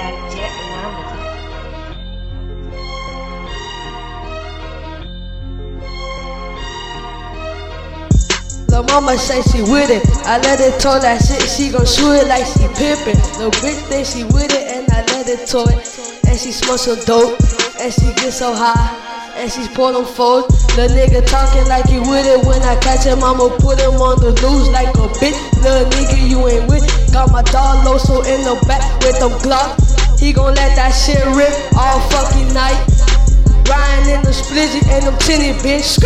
Bad Jet with it. Lil' mama say she with it. I let her told that shit, she gon' shoot it like she pimpin'. Lil' bitch think she with it, and I let her toy. And she smoke so dope, and she get so high. And she pour them foes. The nigga talking like he with it. When I catch him, I'ma put him on the loose like a bitch. Little nigga, you ain't with it. Got my dog Loso in the back with them Glock. He gon' let that shit rip all fucking night. Riding in the splizzy and them tinny bitch.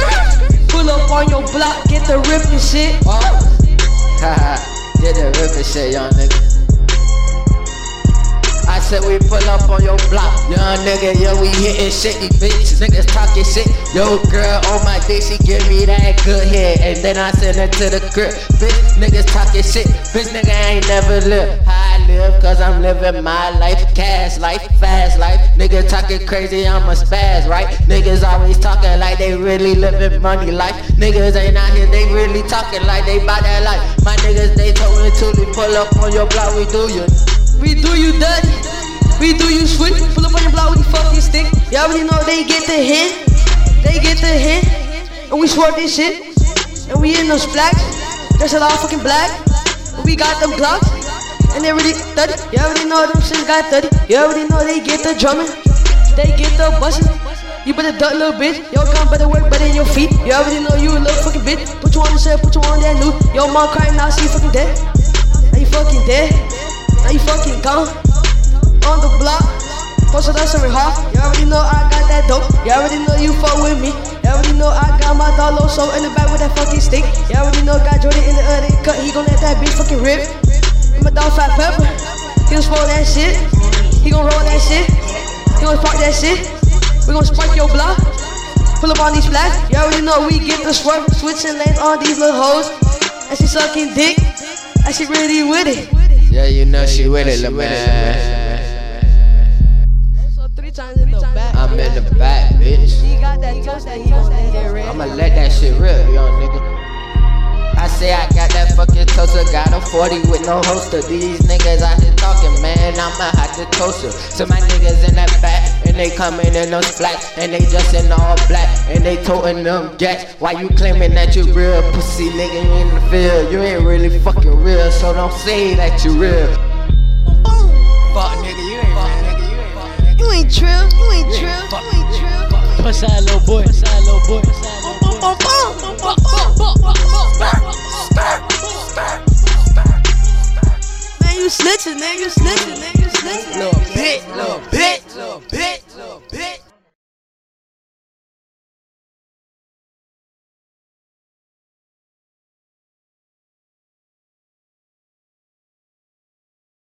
Pull up on your block, get the ripping shit. Haha, get the ripping shit, young nigga. I said we pull up on your block, young nigga. Yo, we hitting shit, these bitches niggas talking shit. Yo, girl on my dick, she give me that good head, and then I send her to the crib. Bitch, niggas talking shit. Bitch, nigga I ain't never live. How I live, cause I'm living my life, cash life, fast life. Niggas talking crazy, I'm a spaz, right? Niggas always talking like they really living money life. Niggas ain't out here, they really talking like they bout that life. My niggas, they told me to pull up on your block, we do you. We do you dirty. We do you sweet. Pull up on your block with the fucking stick. Y'all already know they get the hint. They get the hint. And we swerve this shit. And we in those blacks. That's a lot of fucking black. We got them glocks. And they really 30. You already know them shit got 30. You already know they get the drumming. They get the bustin'. You better duck, little bitch. Your gun better work better than your feet. You already know you a little fucking bitch. Put you on the shelf, put you on that new. Your mom crying now, she fucking dead. Now you fucking dead. You fucking gone on the block. Posted up some hard. You already know I got that dope. You already know you fuck with me. You already know I got my dog Loso in the back with that fucking stick. You already know got Jordan in the other cut. He gon' let that bitch fucking rip. My dog fat pepper. He gon' smoke that shit. He gon' roll that shit. He gon' spark that shit. We gon' spark your block. Pull up on these flats. You already know we get the swerve. Switching lanes on these little hoes. And she sucking dick. And she really with it. Yeah, you know she with it, little man. So three times in the back. I'm in the back, bitch. He got that toast that he gon' let it. I'ma let that shit rip, young nigga. I say I got that fucking toaster, got a 40 with no holster. These niggas out here talking, man, I'm a hot have to toaster. So my niggas in that back, and they coming in those flats, and they just in all black, and they toting them gats. Why you claiming that you real, pussy nigga? You in the field, you ain't really fucking real, so don't say that you real. Fuck nigga, you ain't real, nigga, you ain't real, nigga. You ain't trill, you ain't trill, you ain't trill. Push out little boy, push out little boy, push out little boy. Man, you snitching, nigga, snitching, nigga, snitching. Little bitch, little bitch.